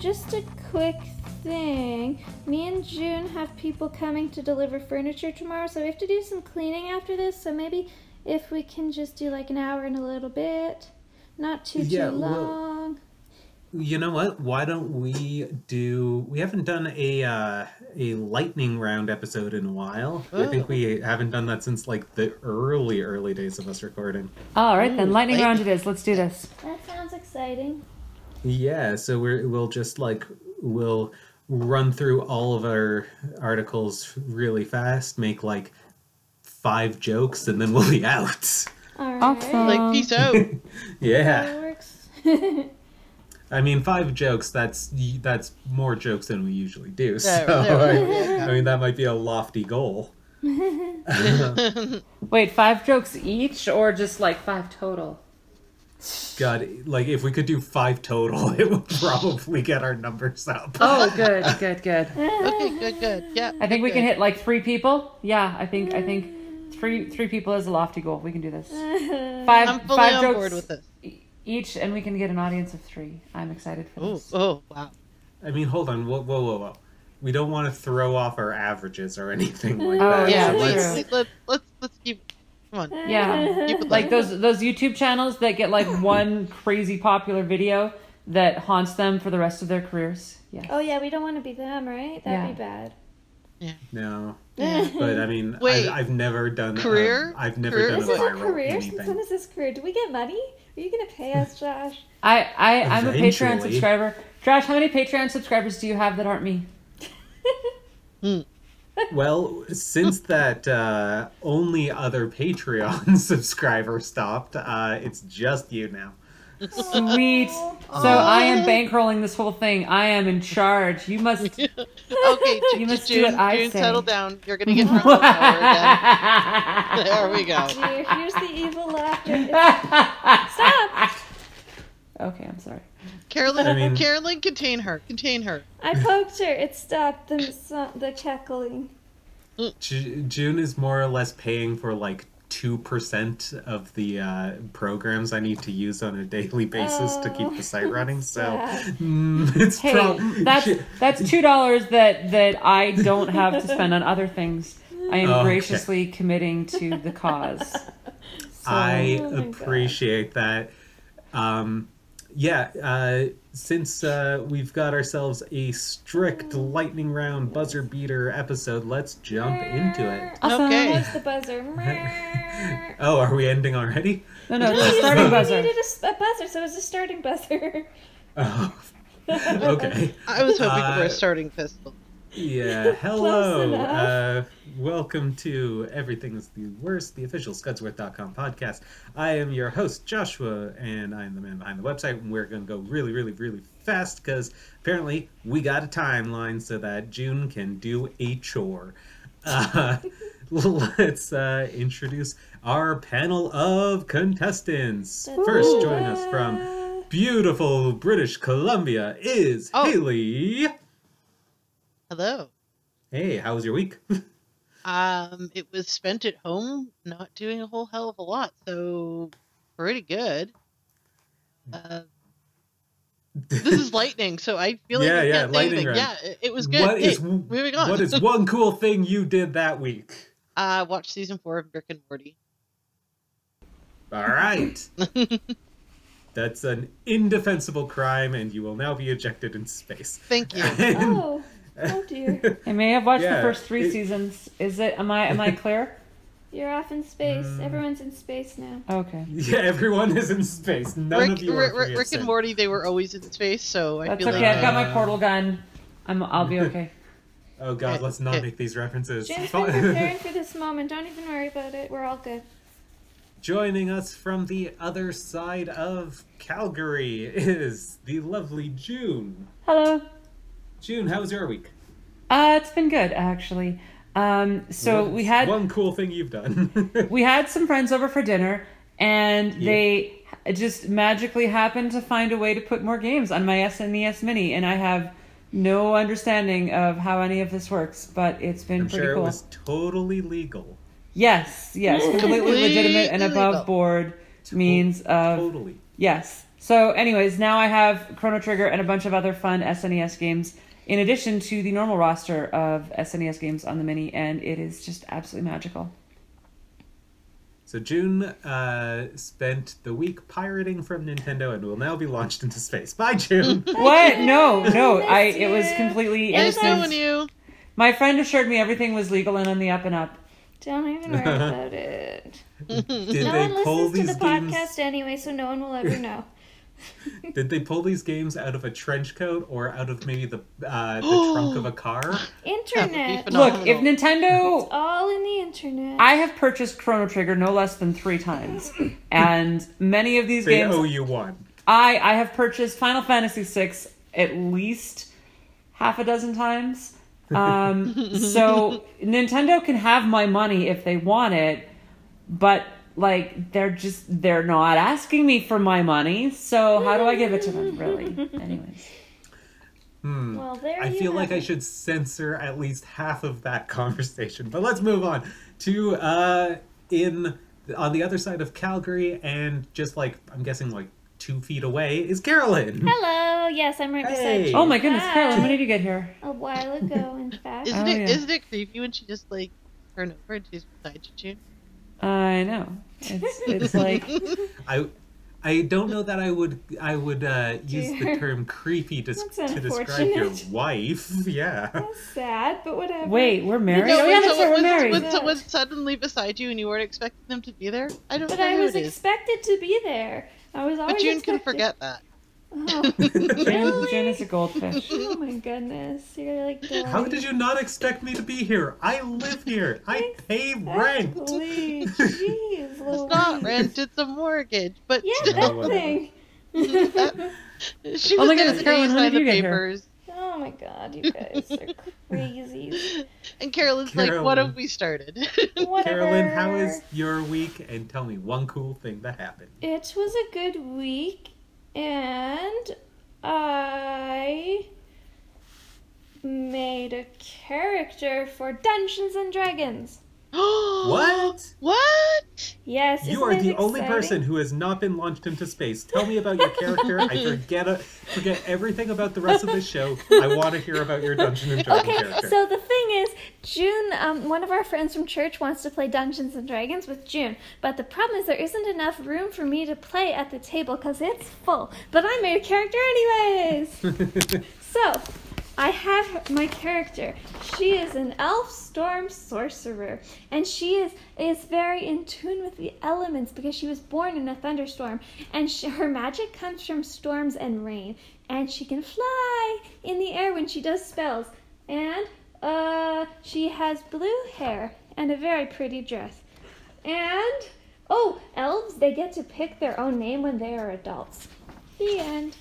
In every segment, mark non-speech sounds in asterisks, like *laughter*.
Also, just a quick thing. Me and June have people coming to deliver furniture tomorrow, so we have to do some cleaning after this. So maybe if we can just do like an hour and a little bit, not too Yeah, too well- long. You know what? Why don't we do? We haven't done a uh, a lightning round episode in a while. Oh. I think we haven't done that since like the early early days of us recording. All right, then lightning round it is. Let's do this. That sounds exciting. Yeah, so we're we'll just like we'll run through all of our articles really fast, make like five jokes, and then *laughs* we'll be out. All right. Awesome. Like, peace out. *laughs* Yeah, That works. *laughs* I mean five jokes. That's that's more jokes than we usually do. So There- there we I, I mean that might be a lofty goal. Wait, five jokes each, or just like five total? God, like if we could do five total, *laughs* it would probably get our numbers up. Oh, good, good, good. *laughs* okay, good, good. Yeah. I think we good, can hit like three people. Yeah, I think I think three three people is a lofty goal. We can do this. *laughs* 5 I'm fully five on jokes board with this. e- each, and we can get an audience of three. I'm excited for Oh, this. oh, wow. I mean, hold on, whoa, whoa, whoa, whoa. We don't want to throw off our averages or anything like Oh, that. yeah, so let's- let's, let's, let's, let's keep. Come on. *laughs* Yeah, like those those YouTube channels that get like *laughs* one crazy popular video that haunts them for the rest of their careers. Yeah. oh yeah, we don't want to be them, right? That'd Yeah. be bad. Yeah. No, Yeah. but I mean, Wait, I've, I've never done um, career? I've never Career? done This a is a viral career. Since anything. when is this career? Do we get money? Are you gonna pay us, Josh? I I I'm a Patreon subscriber. Josh, how many Patreon subscribers do you have that aren't me? Well, since that uh, only other Patreon *laughs* subscriber stopped, uh, it's just you now. Sweet. So I am bankrolling this whole thing. I am in charge. You must. *laughs* Okay, *laughs* You June, must do what I June say. settle down. You're gonna get drunk power again. There we go. Here, here's the evil laughter. Stop! okay, I'm sorry. Carolyn, I mean- Carolyn, contain her. Contain her. I poked her. It stopped the so- the cackling. June is more or less paying for like two percent of the uh, programs I need to use on a daily basis to keep the site *laughs* running. So sad. mm, it's Hey, prob- that's that's two dollars that that I don't have to spend on other things. I am Okay. graciously committing to the cause. I Oh my God. appreciate that. Um, yeah, uh, since uh, we've got ourselves a strict lightning round buzzer beater episode, let's jump into it. Awesome. Okay. What's the *laughs* buzzer? Oh, are we ending already? No, no, it's No, a *laughs* starting said you buzzer. needed a, s- a buzzer, so it was a starting buzzer. Oh, *laughs* okay. I was hoping for Uh, a starting pistol. Yeah, *laughs* hello. Uh, welcome to Everything is the Worst, the official Scudsworth.com podcast. I am your host, Joshua, and I'm the man behind the website. And we're going to go really, really, really fast because apparently we got a timeline so that June can do a chore. Uh, *laughs* let's uh, introduce our panel of contestants. First, joining us from beautiful British Columbia is Oh. Haley. Hello. Hey, how was your week? *laughs* Um, it was spent at home, not doing a whole hell of a lot, so pretty good. Uh, *laughs* this is lightning, so I feel like Yeah, yeah, can't lightning anything. Yeah, it, it was good. What Hey, is moving on. what is *laughs* one cool thing you did that week? uh, watched season four of Rick and Morty. All right. That's an indefensible crime, and you will now be ejected in space. Thank you. Oh, oh dear. *laughs* I may have watched Yeah, the first three it- seasons. Is it? Am I? Am I clear? *laughs* You're off in space. Mm. Everyone's in space now. Okay. Yeah, everyone is in space. None Rick, of you Rick, are Rick, Rick and Morty, they were always in space, so I That's feel okay. like I've got uh, my portal gun. I'm. I'll be okay. *laughs* Oh God, let's not make these references. James been preparing for this moment. Don't even worry about it. We're all good. Joining us from the other side of Calgary is the lovely June. Hello. June, how was your week? Uh, it's been good actually. Um, so What's we had one cool thing you've done. *laughs* we had some friends over for dinner, and Yeah. they just magically happened to find a way to put more games on my SNES Mini, and I have no understanding of how any of this works, but it's been I'm pretty sure cool. it was totally legal. Yes, yes, completely Completely legitimate and legal. above board means of Totally. yes. So, anyways, now I have Chrono Trigger and a bunch of other fun SNES games in addition to the normal roster of SNES games on the Mini, and it is just absolutely magical. So June uh, spent the week pirating from Nintendo and will now be launched into space. Bye, June. *laughs* What? No, no. I it was completely Nice knowing innocent. you. My friend assured me everything was legal and on the up and up. Don't even worry about it. *laughs* Did no they one pull listens to the games? podcast anyway, so no one will ever know. *laughs* Did they pull these games out of a trench coat or out of maybe the uh, the *gasps* trunk of a car? Internet. Look, if Nintendo *laughs* All in the internet. I have purchased Chrono Trigger no less than three times, and many of these They games owe you one. I I have purchased Final Fantasy VI at least half a dozen times. Um, *laughs* so Nintendo can have my money if they want it, but like they're just they're not asking me for my money. So how do I give it to them? Really? *laughs* Anyways, Hmm. well, there I you feel like have I should censor at least half of that *laughs* conversation. But let's move on to uh, in on the other side of Calgary and just like I'm guessing like two feet away is Carolyn. Hello. Yes, I'm right beside you. oh my goodness, Hi. Carolyn, when did you get here? A while ago, in *laughs* fact. Isn't Oh, it? yeah. not it creepy when she just like turn over and she's beside you, June? I know. It's it's like *laughs* I I don't know that I would I would uh, *laughs* use the term creepy to, to describe your *laughs* wife. Yeah. That's sad, but whatever. wait, we're married. No, oh yeah, when someone, we're when, married. when someone's suddenly beside you and you weren't expecting them to be there, I don't But know I was expected to be there. I was always But June can forget that. Oh, June, really? June is a goldfish. oh my goodness, you're like the How did you not expect me to be here? I live here. I pay rent. Exactly. Jeez, It's not rent, it's a mortgage. But Yeah, still, that whatever. thing. she Oh was my gonna goodness, say Carolyn, when sign did you the get here? papers. oh my god, you guys are crazy. *laughs* And Carolyn's like, what have we started? Whatever. Carolyn, how is your week? And tell me one cool thing that happened. It was a good week, and I made a character for Dungeons and Dragons. What? *gasps* What? Yes, You are it the only person who has not been launched into space. Tell me about your character. I forget uh, forget everything about the rest of this show. I want to hear about your Dungeon and Dragon Okay, character. so the thing is, June, um, one of our friends from church wants to play Dungeons and Dragons with June, but the problem is there isn't enough room for me to play at the table because it's full. But I made a character anyways. *laughs* So, I have my character. She is an elf storm sorcerer, and she is is very in tune with the elements because she was born in a thunderstorm, and she, her magic comes from storms and rain, and she can fly in the air when she does spells, and uh, she has blue hair and a very pretty dress, and oh, elves they get to pick their own name when they are adults. The end.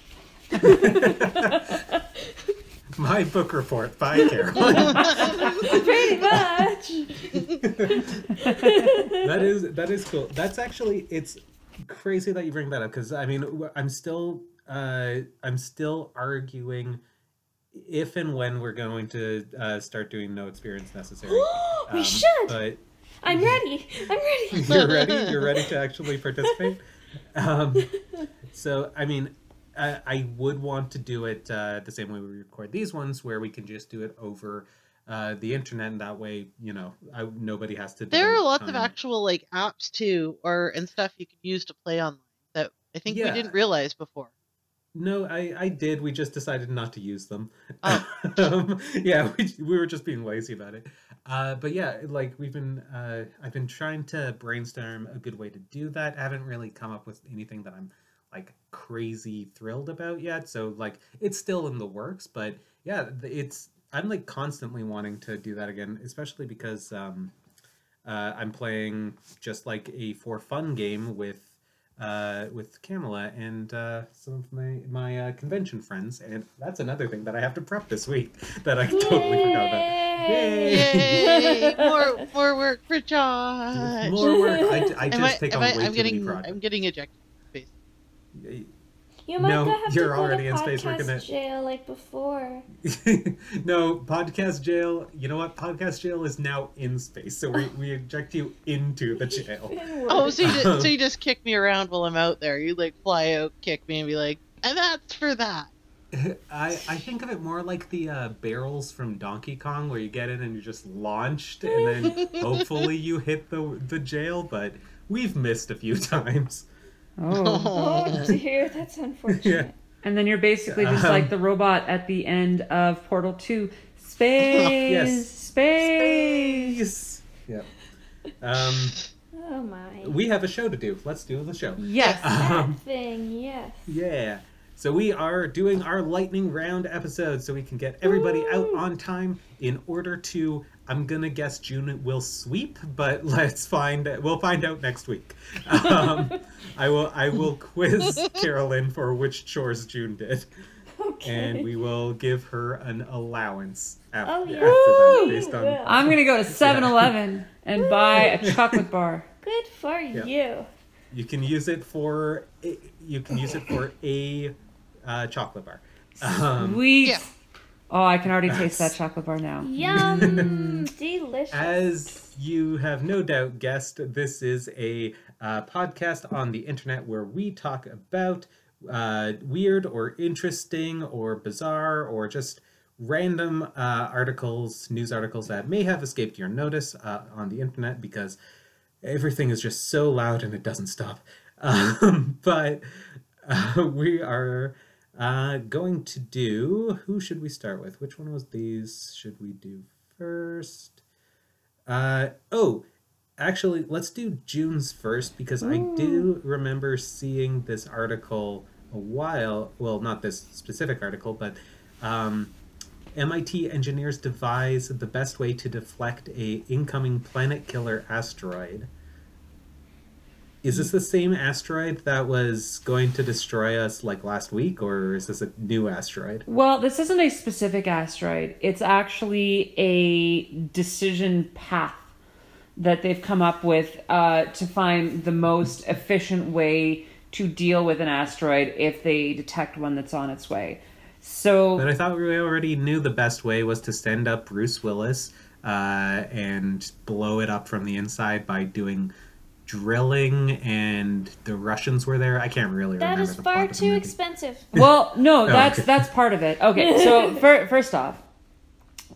*laughs* My book report by Carolyn. *laughs* Pretty much. that is that is cool. That's actually it's crazy that you bring that up because I mean I'm still uh I'm still arguing if and when we're going to uh, start doing no experience necessary. *gasps* we Um, should. But I'm ready. I'm ready. *laughs* you're ready. You're ready to actually participate. *laughs* Um, so I mean, I, I would want to do it uh, the same way we record these ones, where we can just do it over uh, the internet, and that way, you know, I, nobody has to. There are lots of actual like apps too, or and stuff you could use to play online that I think Yeah. we didn't realize before. No, I, I did. We just decided not to use them. Oh. *laughs* um, yeah, we, we were just being lazy about it. Uh, but yeah, like we've been, uh, I've been trying to brainstorm a good way to do that. I haven't really come up with anything that I'm like crazy thrilled about yet. So like it's still in the works, but yeah, it's I'm like constantly wanting to do that again, especially because um, uh, I'm playing just like a for fun game with uh, with Camilla and uh, some of my my uh, convention friends, and that's another thing that I have to prep this week *laughs* that I totally forgot about. Yay! Yay! more *laughs* more work for Josh. More work. I, I Am just I, take am on I, way I'm too getting many. I'm getting ejected. Basically. You might No, go have you're to go already to in space. We're gonna- jail like before. *laughs* no, podcast jail. You know what? Podcast jail is now in space, so we, we inject you into the *laughs* jail. Oh, so you, just, so you *laughs* just kick me around while I'm out there. You like fly out, kick me, and be like, and that's for that. I, I think of it more like the uh, barrels from Donkey Kong, where you get in and you're just launched, and then hopefully you hit the the jail. But we've missed a few times. Oh. *laughs* Oh dear, that's unfortunate. Yeah. And then you're basically just Um, like the robot at the end of Portal 2. Space! Yes. Space! Space. Yep. Um, Oh my. we have a show to do. Let's do the show. Yes. *laughs* that Um, thing, yes. Yeah. So we are doing our lightning round episode so we can get everybody out on time in order to I'm gonna guess June will sweep, but *laughs* let's find we'll find out next week. Um, I will I will *laughs* quiz Carolyn for which chores June did, Okay. and we will give her an allowance after, Oh, after that based on will. I'm going to go to 7 Eleven and buy a chocolate bar. *laughs* Good for you. you can use it for you can use it for a uh, chocolate bar. Um, Sweet. Yeah. Oh, I can already taste that chocolate bar now. Yum! *laughs* Delicious. As you have no doubt guessed, this is a uh, podcast on the internet where we talk about uh, weird or interesting or bizarre or just random uh, articles, news articles that may have escaped your notice uh, on the internet because everything is just so loud and it doesn't stop. *laughs* Um, but uh, we are uh, going to do. Who should we start with? Which one was these? Should we do first? Uh, oh, actually, let's do June's first because I do remember seeing this article a while. Well, not this specific article, but um, MIT engineers devise the best way to deflect a incoming planet killer asteroid. Is this the same asteroid that was going to destroy us like last week, or is this a new asteroid? Well, this isn't a specific asteroid. It's actually a decision path that they've come up with uh, to find the most efficient way to deal with an asteroid if they detect one that's on its way. So But I thought we already knew the best way was to send up Bruce Willis uh, and blow it up from the inside by doing drilling, and the Russians were there. I can't really that remember is the far plot too expensive. *laughs* Well, no, that's okay. that's part of it. Okay, so *laughs* fir- first off,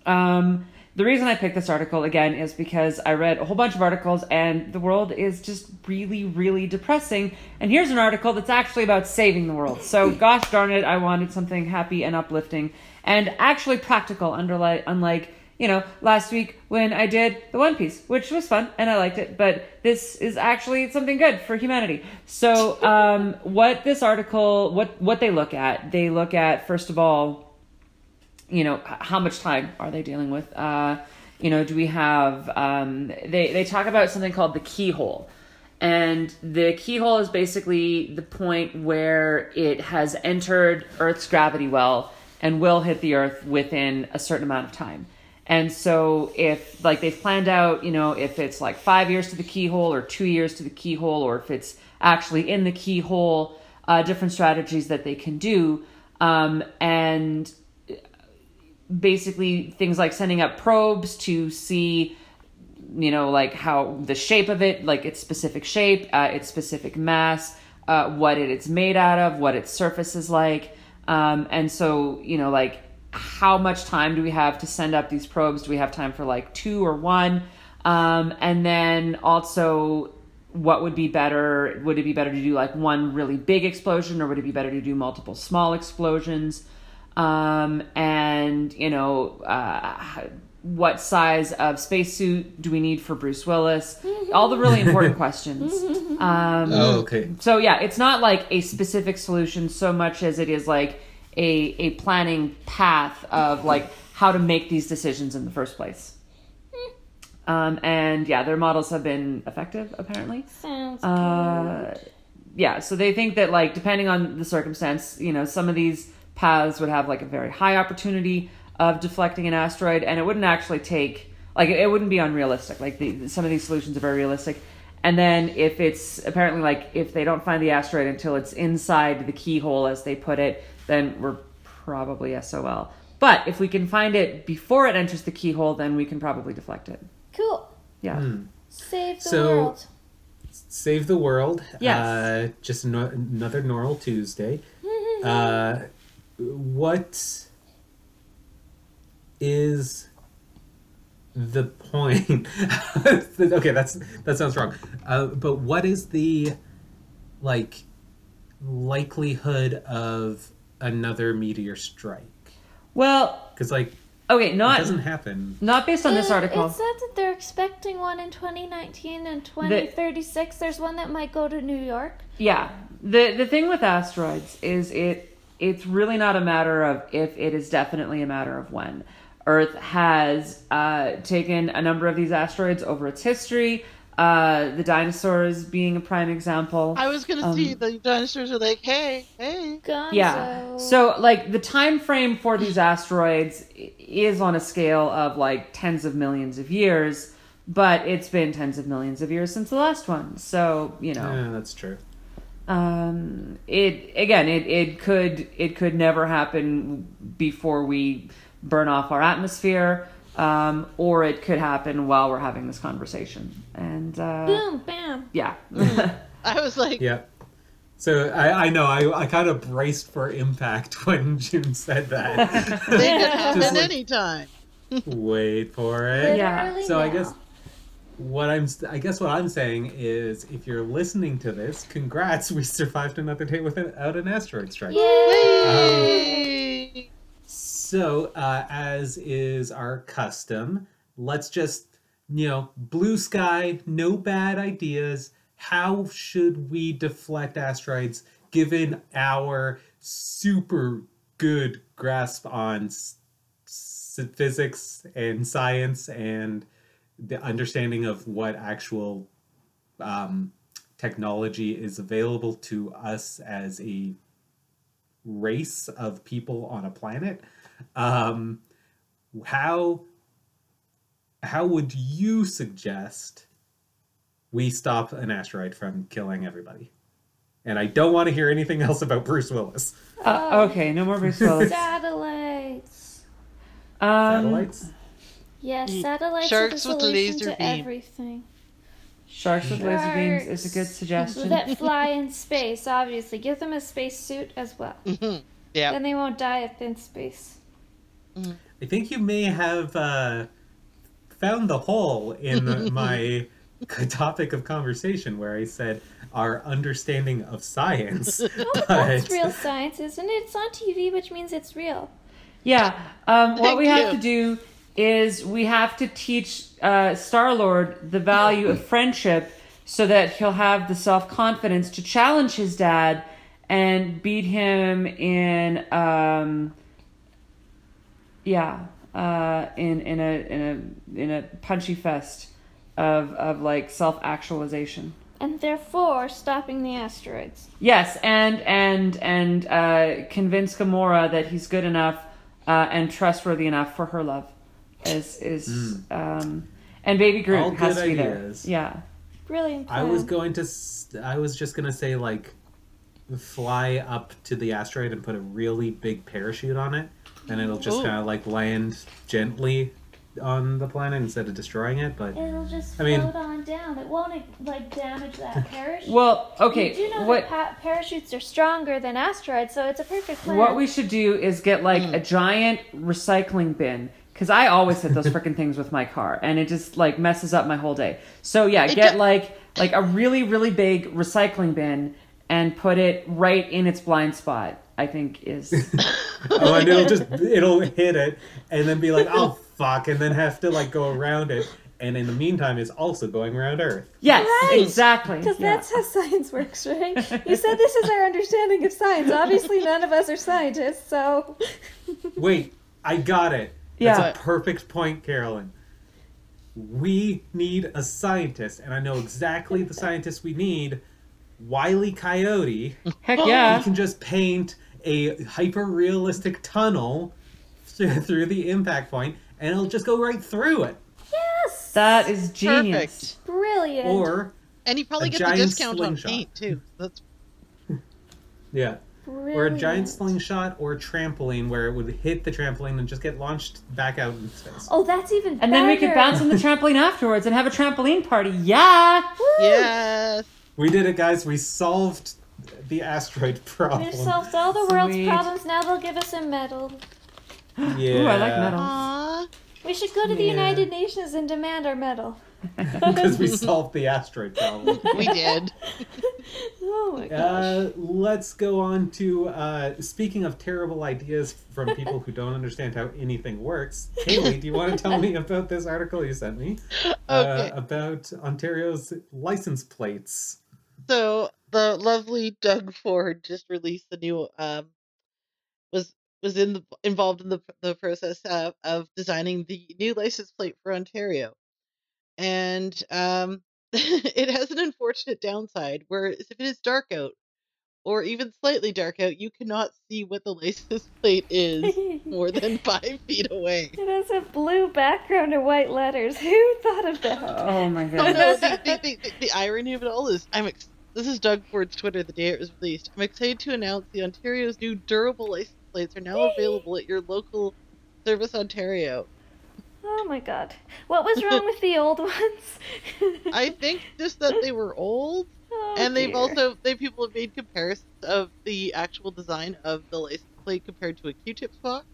um, the reason I picked this article again is because I read a whole bunch of articles and the world is just really, really depressing. And here's an article that's actually about saving the world. So, *laughs* gosh darn it, I wanted something happy and uplifting and actually practical. Unlike, unlike you know, last week when I did the One Piece, which was fun and I liked it, but this is actually something good for humanity. So, *laughs* um, what this article, what what they look at, they look at first of all, you know, how much time are they dealing with? Uh, you know, do we have? Um, they they talk about something called the keyhole. And the keyhole is basically the point where it has entered Earth's gravity well and will hit the Earth within a certain amount of time. And so, if like they've planned out, you know, if it's like five years to the keyhole or two years to the keyhole, or if it's actually in the keyhole, uh, different strategies that they can do. Um, and basically, things like sending up probes to see, you know, like how the shape of it, like its specific shape, uh, its specific mass, uh, what it, it's made out of, what its surface is like. Um, and so, you know, like how much time do we have to send up these probes? Do we have time for like two or one? Um, and then also, what would be better? Would it be better to do like one really big explosion, or would it be better to do multiple small explosions? Um, and you know, uh, what size of spacesuit do we need for Bruce Willis? *laughs* All the really important questions. *laughs* Um, Oh, okay. so yeah, it's not like a specific solution so much as it is like a a planning path of like how to make these decisions in the first place. Um, and yeah, their models have been effective apparently. Sounds good. Uh, yeah, so they think that like depending on the circumstance, you know, some of these paths would have like a very high opportunity of deflecting an asteroid, and it wouldn't actually take like it wouldn't be unrealistic. Like the, some of these solutions are very realistic, And then if it's apparently like if they don't find the asteroid until it's inside the keyhole, as they put it, then we're probably SOL. But if we can find it before it enters the keyhole, then we can probably deflect it. Cool. Yeah. Hmm. Save the So- world. Save the world. Yes. Uh, just no- another normal Tuesday. uh, what is the point? *laughs* okay, that's that sounds wrong. Uh, but what is the like likelihood of another meteor strike? Well, Because like okay, not it not doesn't happen. not based on this Uh, article. It said that they're expecting one in 2019 and 2036. There's one that might go to New York. Yeah. The the thing with asteroids is it it's really not a matter of if it is definitely a matter of when. Earth has uh, taken a number of these asteroids over its history. Uh, the dinosaurs being a prime example. I was gonna Um, see the dinosaurs are like, hey, hey. Gonzo. Yeah. So like the time frame for these asteroids is on a scale of like tens of millions of years, but it's been tens of millions of years since the last one. So, you know. Yeah, that's true. um it again it it could it could never happen before we burn off our atmosphere um or it could happen while we're having this conversation and uh Boom, bam. yeah I was like, Yeah. So I, I know I, I kind of braced for impact *laughs* when June said that. *laughs* they could *laughs* happen Just like- anytime. Wait for it. Yeah. Literally So I guess what I'm I guess what I'm saying is if you're listening to this, congrats, we survived another day without an asteroid strike. Yay! So, uh, as is our custom, let's just, you know, blue sky, no bad ideas. How should we deflect asteroids given our super good grasp on s- s- physics and science and the understanding of what actual um, technology is available to us as a race of people on a planet um how how would you suggest we stop an asteroid from killing everybody and i don't want to hear anything else about bruce willis uh, okay no more Bruce Willis. *laughs* Satellites. um satellites Yes, Mm. satellites Sharks are the with solution laser to beam. everything. sharks with laser beams is a good Sharks. suggestion That fly *laughs* in space, obviously. Give them a space suit as well. Mhm. yeah. Then they won't die up in space. I think you may have uh found the hole in *laughs* my topic of conversation where i said our understanding of science *laughs* Oh, that's real science, isn't it? It's on TV, which means it's real. Yeah. Um, what Thank we have to do is we have to teach uh, Star Lord the value of friendship so that he'll have the self confidence to challenge his dad and beat him in, um, yeah, uh, in in a in a in a punchy fest of of like self actualization. And therefore, stopping the asteroids. Yes, and and and uh, convince Gamora that he's good enough uh, and trustworthy enough for her love. Is is um, and Baby Groot All has good to be ideas. there. Yeah. Brilliant I was going to. I was just gonna say like, fly up to the asteroid and put a really big parachute on it, and it'll just kind of like land gently on the planet instead of destroying it. But It'll just I mean- float on down. It won't like damage that *laughs* parachute. Well, okay. You do know what that pa- parachutes are stronger than asteroids, so it's a perfect plan. what we should do is get like mm. a giant recycling bin because I always hit those freaking things with my car, and it just like messes up my whole day. So yeah, It get do- like like a really really big recycling bin and put it right in its blind spot. I think is *laughs* oh, and it'll just it'll hit it and then be like, oh fuck, and then have to like go around it. And in the meantime, it's also going around Earth. yes, Right. exactly. Because yeah. that's how science works, right? You said this is our understanding of science. Obviously, none of us are scientists, so. Wait, I got it. Yeah. That's a perfect point, Carolyn. We need a scientist, and I know exactly the scientist we need. Wiley Coyote. Heck oh. yeah. He can just paint a hyper realistic tunnel through the impact point, and it'll just go right through it. Yes! That is genius. Perfect. Brilliant. Or And you probably A get the discount slingshot. on paint too. That's *laughs* Yeah. Or a giant slingshot or a trampoline where it would hit the trampoline and just get launched back out in space. Oh, that's even And then we could bounce on the trampoline afterwards and have a trampoline party. Yeah. Woo! yes. We did it, guys. We solved the asteroid *laughs* problem. We've solved all the world's Sweet. problems. Now they'll give us a medal. yeah. Ooh, I like metal. Aww. We should go to the Yeah. United Nations and demand our medal. *laughs* *laughs* Because we solved the asteroid problem. We did. oh my gosh. Uh, let's go on to uh, speaking of terrible ideas from people who don't understand how anything works. Haley, do you want to tell me about this article you sent me uh, about Ontario's license plates? So the lovely Doug Ford just released the new um was was in the involved in the the process of, of designing the new license plate for Ontario. And um *laughs* it has an unfortunate downside where if it is dark out or even slightly dark out, you cannot see what the *laughs* license plate is more *laughs* than five feet away. It has a blue background and white letters. Who thought of that? Oh my god! Oh no! The, the, the, the, the irony of it all is, I'm. Ex- this is Doug Ford's Twitter the day it was released. I'm excited to announce the Ontario's new durable license plates are now available at your local Service Ontario. Oh my god. What was wrong with the *laughs* old ones? *laughs* I think just that they were old, Oh, and they've dear. also they people have made comparisons of the actual design of the license plate compared to a Q-tip box.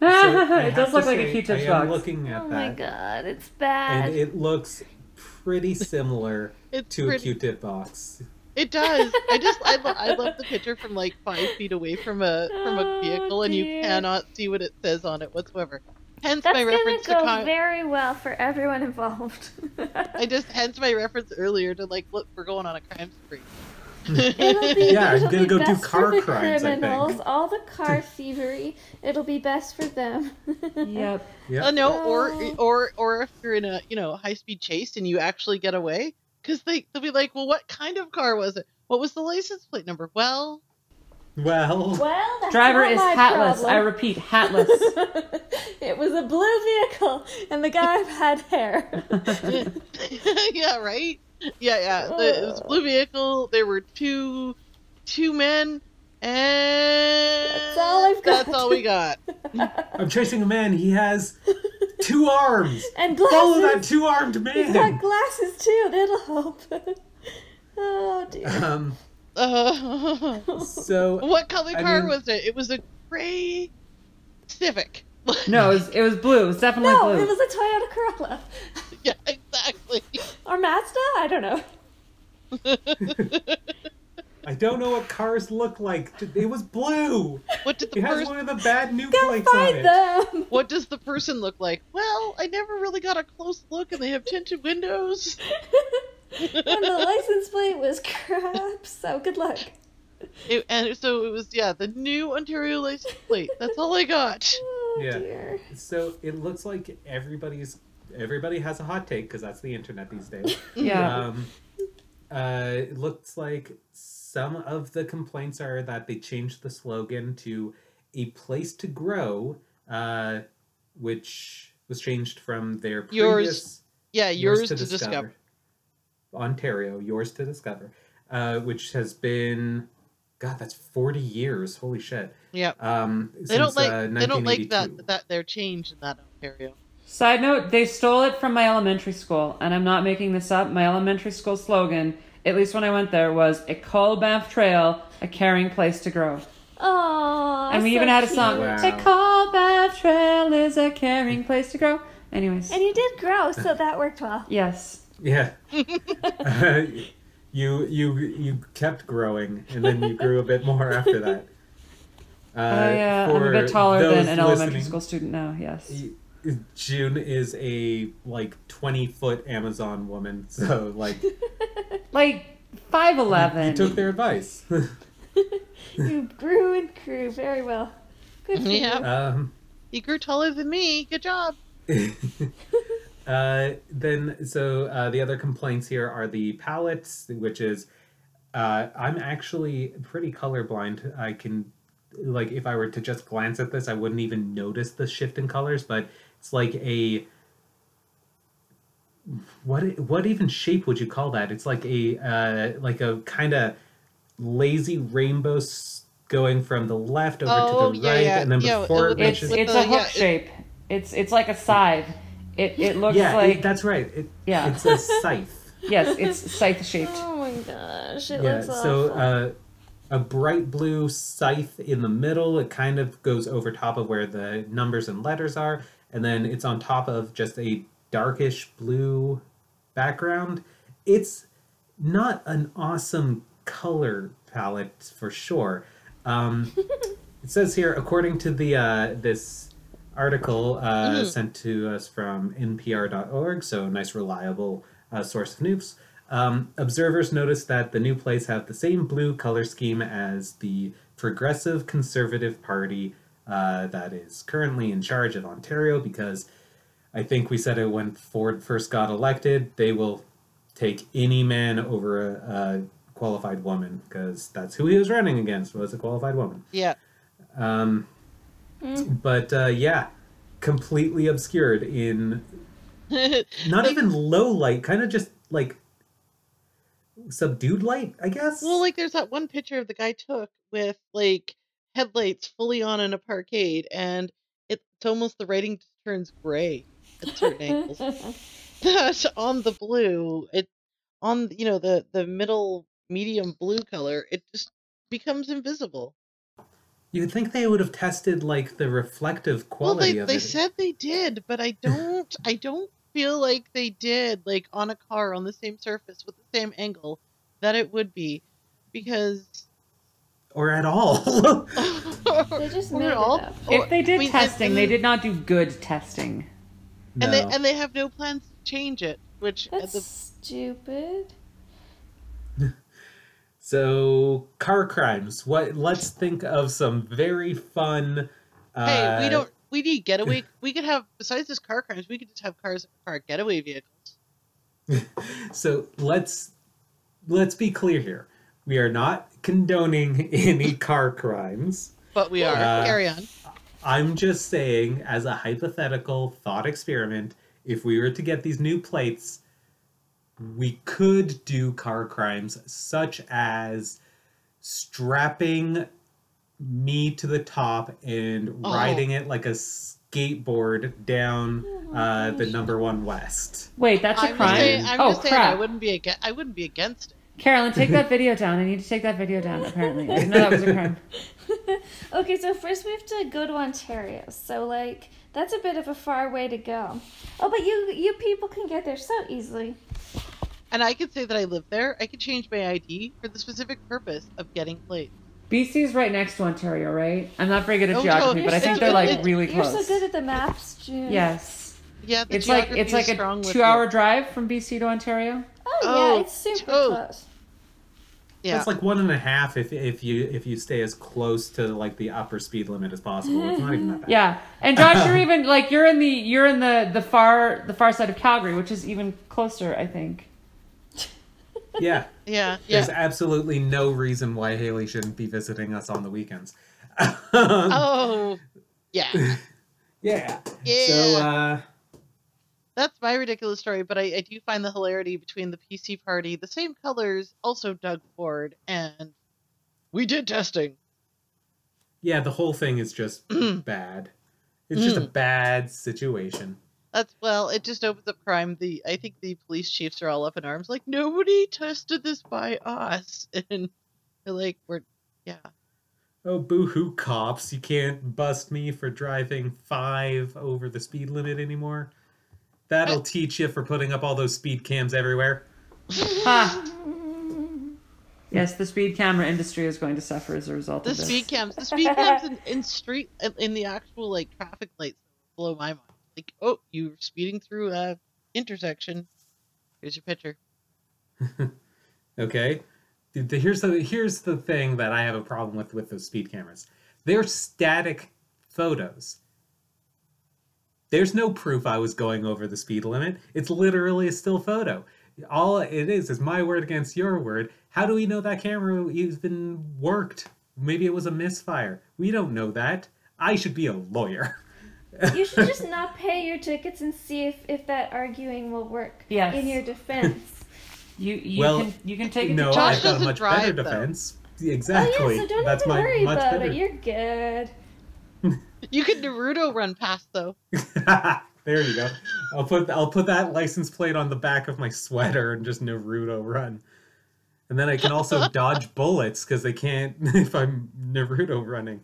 So *laughs* it does look to like say, a Q-tip I am box. looking at Oh my god, it's bad. and it looks pretty similar It's to a pretty. Q-tip box. It does. I just I, lo- I love the picture from like five feet away from a from a Oh, vehicle, and you cannot see what it says on it whatsoever. Hence That's my gonna reference to go con- very well for everyone involved. I just hence my reference earlier to like look we're going on a crime spree. It'll *laughs* be, Yeah, I'm it'll gonna be go do car for the crimes, I think. criminals, all the car *laughs* thievery. It'll be best for them. Yep. Yep. Uh, no, or Oh. or or if you're in a you know high speed chase and you actually get away, because they they'll be like, well, what kind of car was it? What was the license plate number? Well, Well, Well, that's Driver not is my hatless. problem. I repeat, hatless. *laughs* it was a blue vehicle, and the guy *laughs* had hair. *laughs* yeah, right. Yeah, yeah. The, it was a blue oh. vehicle. There were two two men, and That's all I've got. That's all we got. I'm chasing a man. He has two arms. *laughs* and glasses. Follow that two-armed man. He's got glasses too. That'll help. *laughs* oh dear. Um. Uh, So *laughs* what color I car mean- was it? It was a gray Civic. no, it was, it was blue. It was definitely No, blue. it was a Toyota Corolla yeah, exactly. or Mazda. I don't know. I don't know what cars look like. It was blue. What did the It has one of the bad new Go plates on find it. them. *laughs* What does the person look like? Well, I never really got a close look, and they have tinted windows. *laughs* and the license plate was crap. So good luck. It, and so it was, yeah, the new Ontario license plate. That's all I got. *laughs* Oh Yeah. dear. So it looks like everybody's everybody has a hot take because that's the internet these days. yeah. Um, uh, it looks like some of the complaints are that they changed the slogan to "a place to grow," uh, which was changed from their Yours Yeah, yours, to, discover. Ontario, yours to discover, uh, which has been, God, that's forty years. Holy shit! Yeah. Um, They don't like uh, they don't like 1982. that that they're changed in that Ontario. Side note, they stole it from my elementary school, and I'm not making this up. My elementary school slogan, at least when I went there, was a Call Banff Trail, a caring place to grow. Oh. and we even had a song, Wow. A Call Banff Trail is a caring place to grow. Anyways, And you did grow, so that worked well. yes. Yeah. Uh, *laughs* *laughs* you you you kept growing, and then you grew a bit more after that. Uh, I, uh, I'm a bit taller than an elementary school student now, yes. June is a like twenty foot Amazon woman, so *laughs* like Like, you 5'11. took their advice. *laughs* You grew and grew very well. Good for Yeah. you. um, You grew taller than me. Good job. *laughs* uh, then so uh, the other complaints here are the palettes, which is uh, I'm actually pretty colorblind. I can like if I were to just glance at this, I wouldn't even notice the shift in colors, but it's like a what what even shape would you call that? It's like a uh, like a kind of lazy rainbow going from the left over Oh, to the yeah, right, yeah, and then yeah, before it it would- It's it's a hook yeah, it- shape. It's it's like a scythe. It it looks yeah, like it- that's right. It, Yeah. it's a scythe. *laughs* yes, it's scythe shaped. Oh my gosh, it yeah, looks so uh, a bright blue scythe in the middle. It kind of goes over top of where the numbers and letters are, and then it's on top of just a darkish blue background. It's not an awesome color palette for sure. Um, *laughs* it says here, according to the uh, this article uh, Mhm. sent to us from NPR.org, so a nice reliable uh, source of news. Um, observers noticed that the new plates have the same blue color scheme as the Progressive Conservative Party uh, that is currently in charge of Ontario because I think we said it when Ford first got elected, they will take any man over a, a qualified woman because that's who he was running against was a qualified woman. Yeah. Um, Hmm. but uh, yeah, completely obscured in *laughs* not even low light, kind of just like subdued light, I guess. Well, like there's that one picture of the guy took with like headlights fully on in a parkade, and it's almost the writing turns gray at certain angles. *laughs* *laughs* That on the blue, it on you know the the middle medium blue color, it just becomes invisible. You'd think they would have tested like the reflective Well, quality they of they it. said they did, but I *laughs* don't I don't feel like they did like on a car on the same surface with the same angle that it would be because or at all. *laughs* they just Or made it all- up. If they did I mean, and- testing, they and- did not do good testing. and they and they have no plans to change it, which at That's the stupid. *laughs* So car crimes. What? Let's think of some very fun. Uh, hey, we don't we need getaway. We could have besides just car crimes, we could just have cars that are getaway vehicles. *laughs* So let's let's be clear here. We are not condoning *laughs* any car crimes. But we are Uh, carry on. I'm just saying, as a hypothetical thought experiment, if we were to get these new plates, we could do car crimes such as strapping me to the top and Oh. riding it like a skateboard down Oh uh, the number one west. Wait, that's a I'm crime. just saying. I'm oh just saying. I crap! wouldn't be against. I wouldn't be against it. Carolyn, take that video down. I need to take that video down. Apparently, I didn't know that was a *laughs* crime. *laughs* okay, so first we have to go to Ontario. So like that's a bit of a far way to go. Oh, but you you people can get there so easily. And I could say that I live there. I could change my ID for the specific purpose of getting plates. BC's right next to Ontario, right? I'm not very good at Oh, geography, no, but I think so they're like at- really You're close. so good at the maps, June. yes, Yeah, the it's like it's like a two-hour drive from BC to Ontario. Oh, Oh, yeah, it's super oh. close. Yeah. it's like one and a half if if you if you stay as close to like the upper speed limit as possible. It's not even that *laughs* bad. Yeah, and Josh, you're even like you're in the you're in the the far the far side of Calgary, which is even closer, I think. Yeah. yeah. There's Yeah. absolutely no reason why Haley shouldn't be visiting us on the weekends. Um, Oh. Yeah. yeah. *laughs* Yeah. So uh That's my ridiculous story, but I, I do find the hilarity between the PC party, the same colors, also Doug Ford, and we did testing. yeah, the whole thing is just *clears throat* bad. It's just a bad situation. That's well, it just opens up crime. The I think the police chiefs are all up in arms, like nobody tested this by us, *laughs* and they're like, we're yeah. Oh, boo-hoo cops! You can't bust me for driving five over the speed limit anymore. That'll teach you for putting up all those speed cams everywhere. Ha! Yes, the speed camera industry is going to suffer as a result The of this. The speed cams, the speed cams in, in street in the actual like traffic lights blow my mind. Like, oh, you're speeding through a intersection. Here's your picture. *laughs* Okay. Here's the here's the thing that I have a problem with with those speed cameras. They're static photos. There's no proof I was going over the speed limit. It's literally a still photo. All it is is my word against your word. How do we know that camera even worked? Maybe it was a misfire. We don't know that. I should be a lawyer. *laughs* You should just not pay your tickets and see if, if that arguing will work Yes. in your defense. *laughs* You you Well, can you can take it no, to Josh I've got a doesn't much drive, better though. defense. Oh Exactly. yeah, so don't That's even my worry much about better. it. You're good. *laughs* You could Naruto run past though. *laughs* there you go. I'll put I'll put that license plate on the back of my sweater and just Naruto run. And then I can also dodge bullets because they can't if I'm Naruto running.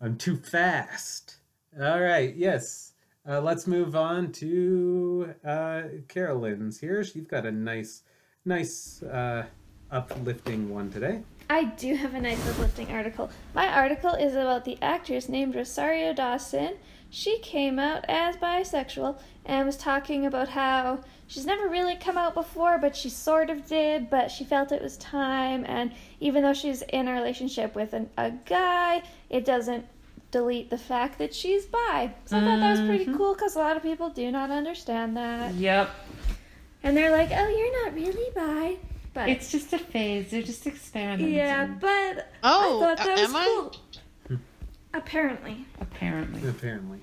I'm too fast. All right, yes. Uh, let's move on to uh, Carolyn's here. She's got a nice, nice uh, uplifting one today. I do have a nice uplifting article. My article is about the actress named Rosario Dawson. She came out as bisexual and was talking about how she's never really come out before, but she sort of did, but she felt it was time. And even though she's in a relationship with an, a guy, it doesn't delete the fact that she's bi. So I thought that was pretty Mhm. cool because a lot of people do not understand that. Yep. And they're like, oh, you're not really bi. But It's just a phase. They're just experimenting. yeah, but Oh, I thought that a- was am I? cool. Apparently. Apparently. Apparently.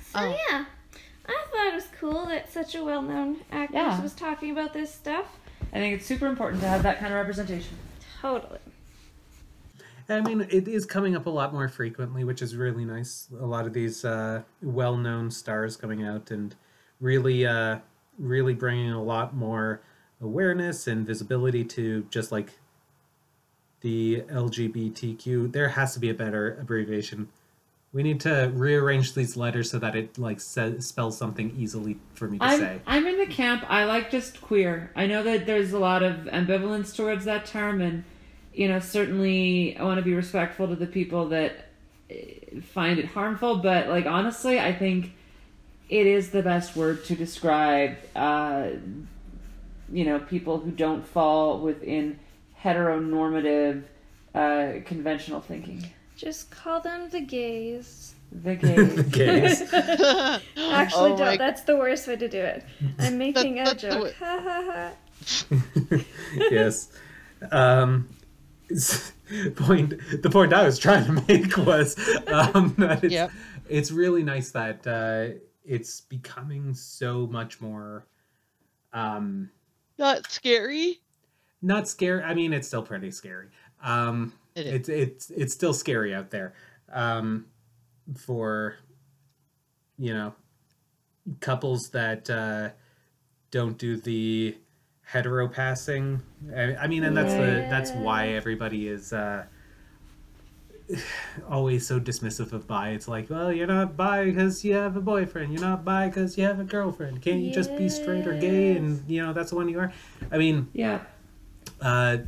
So Oh. yeah, I thought it was cool that such a well-known actress Yeah. was talking about this stuff. I think it's super important to have that kind of representation. Totally. I mean, it is coming up a lot more frequently, which is really nice. A lot of these uh, well-known stars coming out and really, uh, really bringing a lot more awareness and visibility to just like the LGBTQ. There has to be a better abbreviation. We need to rearrange these letters so that it like says, spells something easily for me to I'm, say. I'm in the camp. I like just queer. I know that there's a lot of ambivalence towards that term, and you know, certainly I want to be respectful to the people that eh, find it harmful. But like honestly, I think it is the best word to describe, uh, you know, people who don't fall within heteronormative, uh, conventional thinking. Just call them the gays. The *laughs* gays. Gays. *laughs* Actually, Oh don't. That's the worst way to do it. I'm *laughs* making a joke. Ha ha ha. yes. Um, s- *laughs* point. The point I was trying to make was um, *laughs* that it's, Yep. it's really nice that uh, it's becoming so much more. Um, Not scary. not scary. I mean, it's still pretty scary. Um, It is. it's it's it's still scary out there um, for you know couples that uh, don't do the hetero passing. I, I mean, and that's the that's why everybody is uh, *sighs* always so dismissive of bi. It's like, well, you're not bi because you have a boyfriend. You're not bi because you have a girlfriend. Can't you just be straight or gay? And you know that's the one you are. I mean, yeah. uh,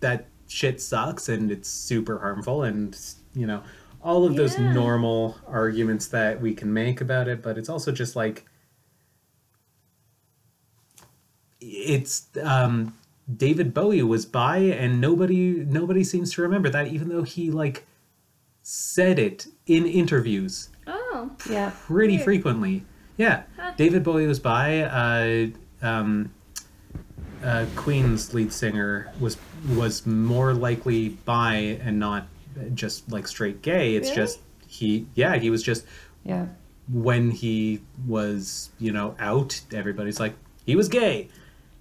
that shit sucks and it's super harmful and you know all of those Yeah. normal arguments that we can make about it but it's also just like it's um David Bowie was bi and nobody nobody seems to remember that even though he like said it in interviews Oh, Yeah. pretty Weird. frequently. Yeah, Huh. David Bowie was bi. Uh, um, uh, Queen's lead singer was was more likely bi and not just like straight gay. It's Really? just he. Yeah, he was just Yeah. when he was you know out. Everybody's like he was gay,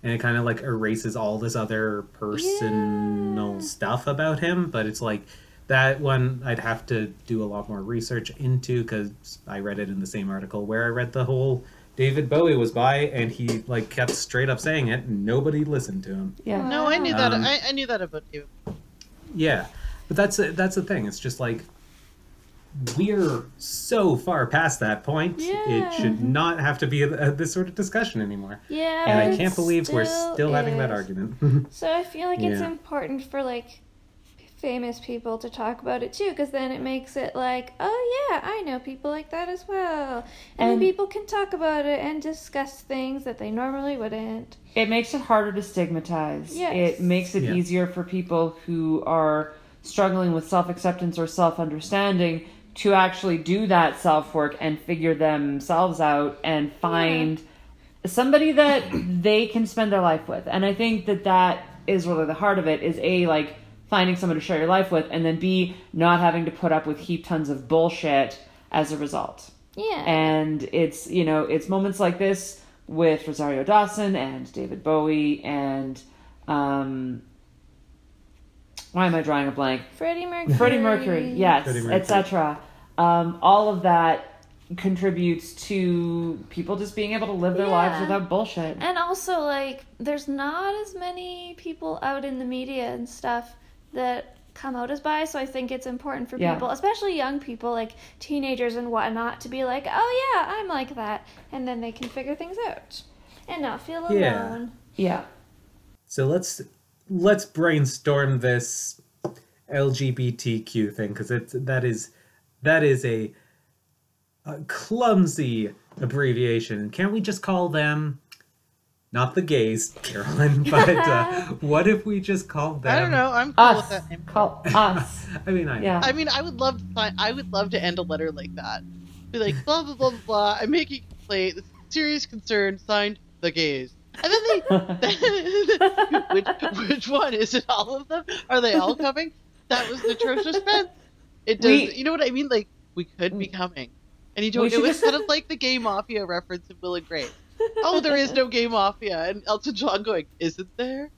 and it kind of like erases all this other personal Yeah. stuff about him. But it's like that one I'd have to do a lot more research into because I read it in the same article where I read the whole David Bowie was bi and he like kept straight up saying it and nobody listened to him. Yeah. No, I knew that. Um, I, I knew that about you. Yeah, but that's that's the thing. It's just like we're so far past that point. Yeah. It should mm-hmm. not have to be a, a, this sort of discussion anymore. yeah. And I can't believe we're still having that argument. *laughs* So I feel like it's Yeah. important for like famous people to talk about it too, because then it makes it like, oh yeah, I know people like that as well, and, And- people can talk about it and discuss things that they normally wouldn't. It makes it harder to stigmatize. Yes. It makes it Yeah. easier for people who are struggling with self acceptance or self understanding to actually do that self work and figure themselves out and find somebody that *clears throat* they can spend their life with. And I think that that is really the heart of it is A, like finding someone to share your life with, and then B, not having to put up with heap tons of bullshit as a result. Yeah. And it's, you know, it's moments like this with Rosario Dawson and David Bowie and um why am I drawing a blank? Freddie *laughs* Mercury. Freddie Mercury, yes, Freddie Mercury. etc. Um, all of that contributes to people just being able to live their lives without bullshit. And also, like, there's not as many people out in the media and stuff that come out as bi, so I think it's important for Yeah. people, especially young people, like teenagers and whatnot, to be like, oh yeah, I'm like that. And then they can figure things out and not feel alone. Yeah. Yeah. So let's let's brainstorm this LGBTQ thing because it's that is that is a, a clumsy abbreviation. Can't we just call them not the gays, Carolyn, *laughs* but uh, *laughs* what if we just call them? I don't know. I'm cool with that name. Call us. *laughs* I mean, I Yeah. I mean, I would love to find, I would love to end a letter like that. Be like, blah blah blah blah. blah. I'm making a complaint. A serious concern. Signed, the gays. And then they, *laughs* which which one is it? All of them? Are they all coming? That was the atrocious *laughs* fence. It does. We- you know what I mean? Like we could be coming, and you don't. It was *laughs* just- kind of like the gay mafia reference in Will and Grace. Oh, there is no gay mafia, and Elton John going, "Isn't there?"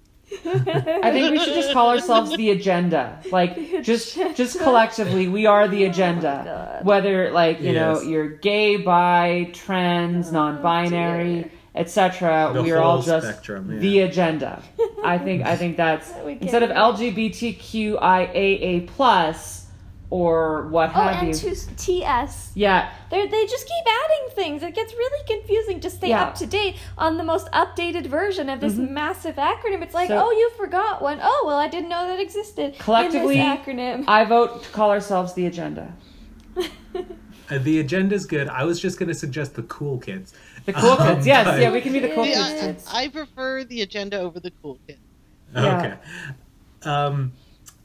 I think we should just call ourselves the agenda. Like just just collectively, we are the oh agenda. God. Whether like, you know, you're gay, bi, trans, oh, non-binary, dear. Etc. We are all just spectrum, yeah. the agenda. I think I think that's *laughs* instead of it. LGBTQIAA plus or what Oh, have and you. to TS. Yeah, They they just keep adding things. It gets really confusing to stay Yeah. up to date on the most updated version of this mm-hmm. massive acronym. It's like, So- oh, you forgot one. Oh, well, I didn't know that existed Collectively- in this acronym. I vote to call ourselves the agenda. *laughs* Uh, the agenda's good. I was just gonna suggest the cool kids. The cool Um, kids. *laughs* Yes, but- yeah, we can be the cool The- kids. I. I prefer the agenda over the cool kids. Yeah. Okay. Um,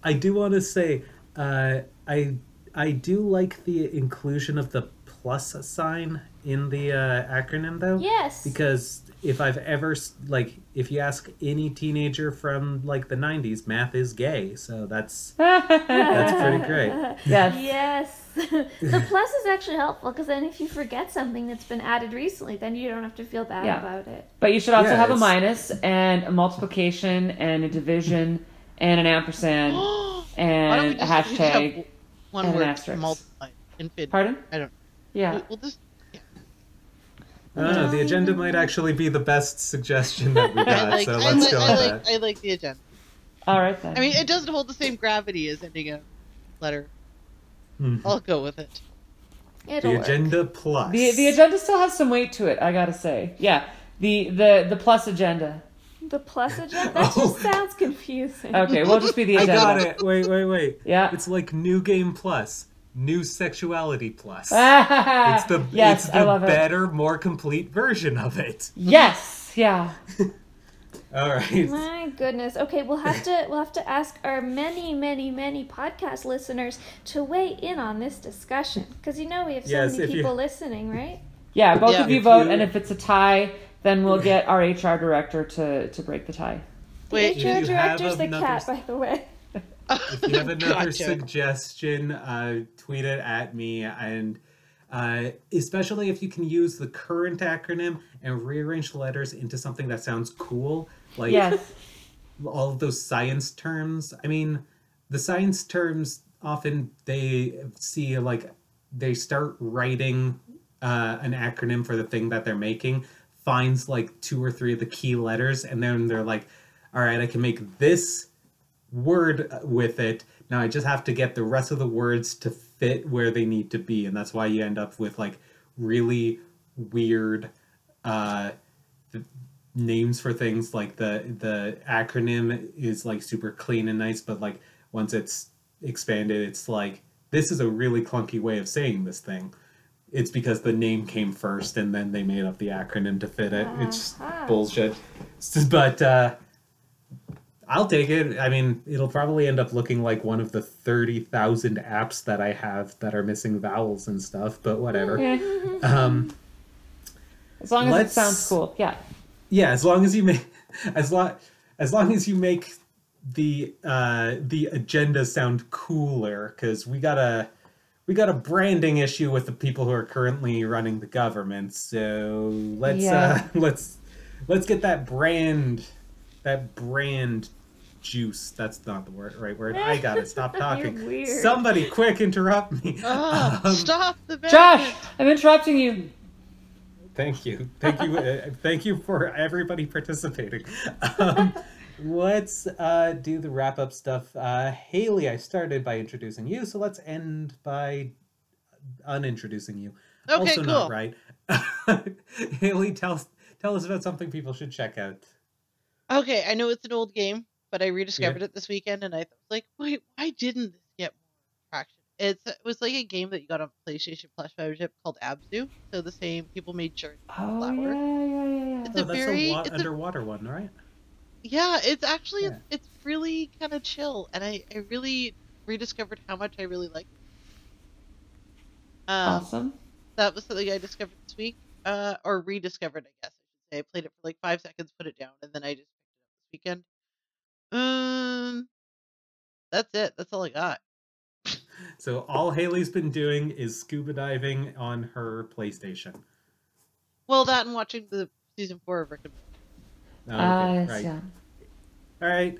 I do want to say, uh, I I do like the inclusion of the plus sign in the uh, acronym though. yes. Because if I've ever like, if you ask any teenager from like the '90s, math is gay, so that's that's pretty great. *laughs* Yes. Yes. the plus is actually helpful because then if you forget something that's been added recently, then you don't have to feel bad Yeah. about it. But you should also Yeah, have a minus and a multiplication and a division and an ampersand *gasps* Why don't we and a just we hashtag. one and an asterisk. multiply infinity. Pardon? I don't. Yeah. We'll, we'll just. I don't know. The agenda might actually be the best suggestion that we *laughs* I got, like. so let's like go I with like. that. I like the agenda. All right then. I mean, it doesn't hold the same gravity as ending a letter. Mhm. I'll go with it. It'll The work. agenda plus. the the agenda still has some weight to it. I gotta say. Yeah. The the the plus agenda. The plus *laughs* agenda? That Oh. just sounds confusing. Okay, we'll just be the agenda. *laughs* I got it. Wait, wait, wait. Yeah. It's like new game plus, new sexuality plus. *laughs* It's the yes, it's I the love it. better, more complete version of it. *laughs* Yes. Yeah. All right. My goodness. Okay, we'll have to we'll have to ask our many, many, many podcast listeners to weigh in on this discussion because you know we have so Yes, many if you- people listening, right? Yeah. Both Yeah. of you If vote, you- and if it's a tie, then we'll get our HR director to to break the tie. Wait, the HR director's the another cat, s- by the way. If you have *laughs* another Gotcha. suggestion, uh, tweet it at me, and uh, especially if you can use the current acronym and rearrange letters into something that sounds cool, like Yes. all of those science terms. I mean, the science terms often they see like they start writing uh, an acronym for the thing that they're making, finds like two or three of the key letters, and then they're like, "All right, I can make this word with it. Now I just have to get the rest of the words to fit where they need to be, and that's why you end up with like really weird." Uh, names for things like the the acronym is like super clean and nice but like once it's expanded it's like this is a really clunky way of saying this thing it's because the name came first and then they made up the acronym to fit it it's Uh-huh. bullshit but uh I'll take it. I mean, it'll probably end up looking like one of the 30,000 apps that I have that are missing vowels and stuff, but whatever. Yeah. Um, As long as it sounds cool. Yeah. yeah as long as you make as long as long as you make the uh the agenda sound cooler because we gotta we got a branding issue with the people who are currently running the government. So let's Yeah. uh, *laughs* let's let's get that brand that brand juice. That's not the word, right word. I gotta *laughs* stop talking. Somebody, quick, interrupt me. Ah, Um, stop the Josh. I'm interrupting you. Thank you, thank you, uh, *laughs* thank you for everybody participating. Um, let's uh, do the wrap up stuff. Uh, Haley, I started by introducing you, so let's end by unintroducing you. Okay, also cool. not right. *laughs* Haley, tell us tell us about something people should check out. Okay, I know it's an old game, but I rediscovered it this weekend, and I was like, wait, why didn't this get more traction? It's it was like a game that you got on PlayStation Plus membership called Abzu. So the same people made Journey Oh Flower. yeah, yeah, yeah, yeah. It's Oh, a that's very- a wa- it's a- underwater one, right? Yeah, it's actually Yeah. it's really kind of chill, and I I really rediscovered how much I really like. Um, Awesome. that was something I discovered this week, uh, or rediscovered, I guess I should say. I played it for like five seconds, put it down, and then I just picked it up this weekend. Um, that's it. That's all I got. So all Haley's been doing is scuba diving on her PlayStation. Well, that and watching the season four of Rick and Morty. Oh, okay, yes, right. yeah. All right.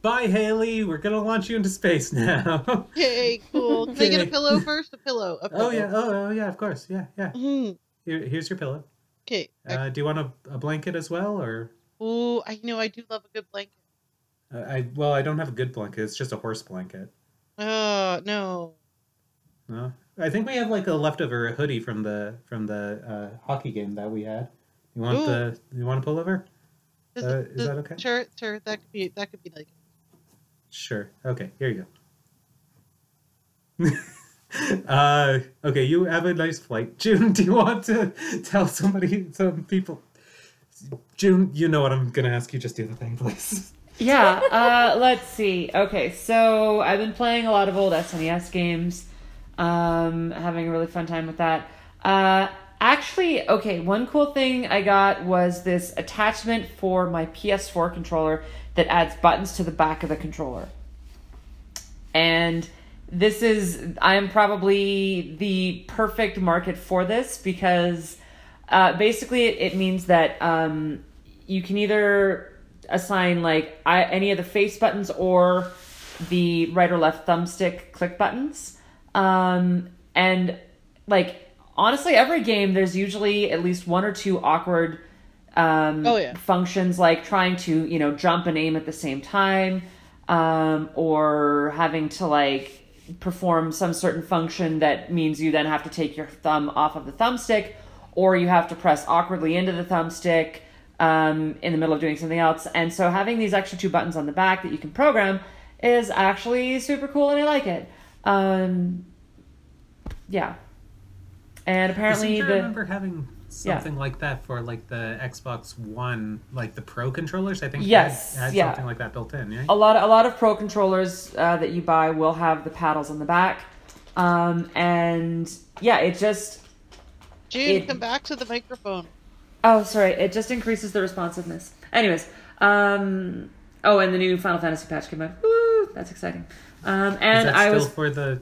Bye, Haley. We're gonna launch you into space *laughs* now. Yay, cool. Can I get a pillow first? A pillow. A pillow. oh yeah. Oh, oh yeah. Of course. Yeah. Yeah. Mhm. Here, here's your pillow. Okay. Uh, do you want a, a blanket as well, or? oh, I know I do love a good blanket. I well, I don't have a good blanket. It's just a horse blanket. Oh no. No, I think we have like a leftover hoodie from the from the uh, hockey game that we had. You want Ooh. the? You want to pull over? Does Uh, is does- that okay? Sure, sure. That could be. That could be like. Sure. Okay. Here you go. *laughs* uh, okay. You have a nice flight, *laughs* June. Do you want to tell somebody, some people? June, you know what I'm gonna ask you. Just do the thing, please. *laughs* Yeah, uh, let's see. Okay, so I've been playing a lot of old SNES games, um, having a really fun time with that. Uh, actually, okay, one cool thing I got was this attachment for my PS4 controller that adds buttons to the back of the controller. And this is, I'm probably the perfect market for this because uh, basically it, it means that um, you can either assign like I, any of the face buttons or the right or left thumbstick click buttons. Um, and like honestly, every game there's usually at least one or two awkward um, Oh, yeah. functions like trying to you know jump and aim at the same time, um, or having to like perform some certain function that means you then have to take your thumb off of the thumbstick, or you have to press awkwardly into the thumbstick um, in the middle of doing something else. And so having these extra two buttons on the back that you can program is actually super cool, and I like it. Um, yeah. And apparently to the remember having something like that for like the Xbox One, like the Pro controllers. I think Yes, had, yeah. something like that built in. Yeah. a lot of, a lot of pro controllers uh, that you buy will have the paddles on the back um, and yeah it just June, It- come back to the microphone. Oh sorry it just increases the responsiveness. Anyways um, oh and the new final fantasy patch came out. Woo, that's exciting. Um, Is and that i still was for the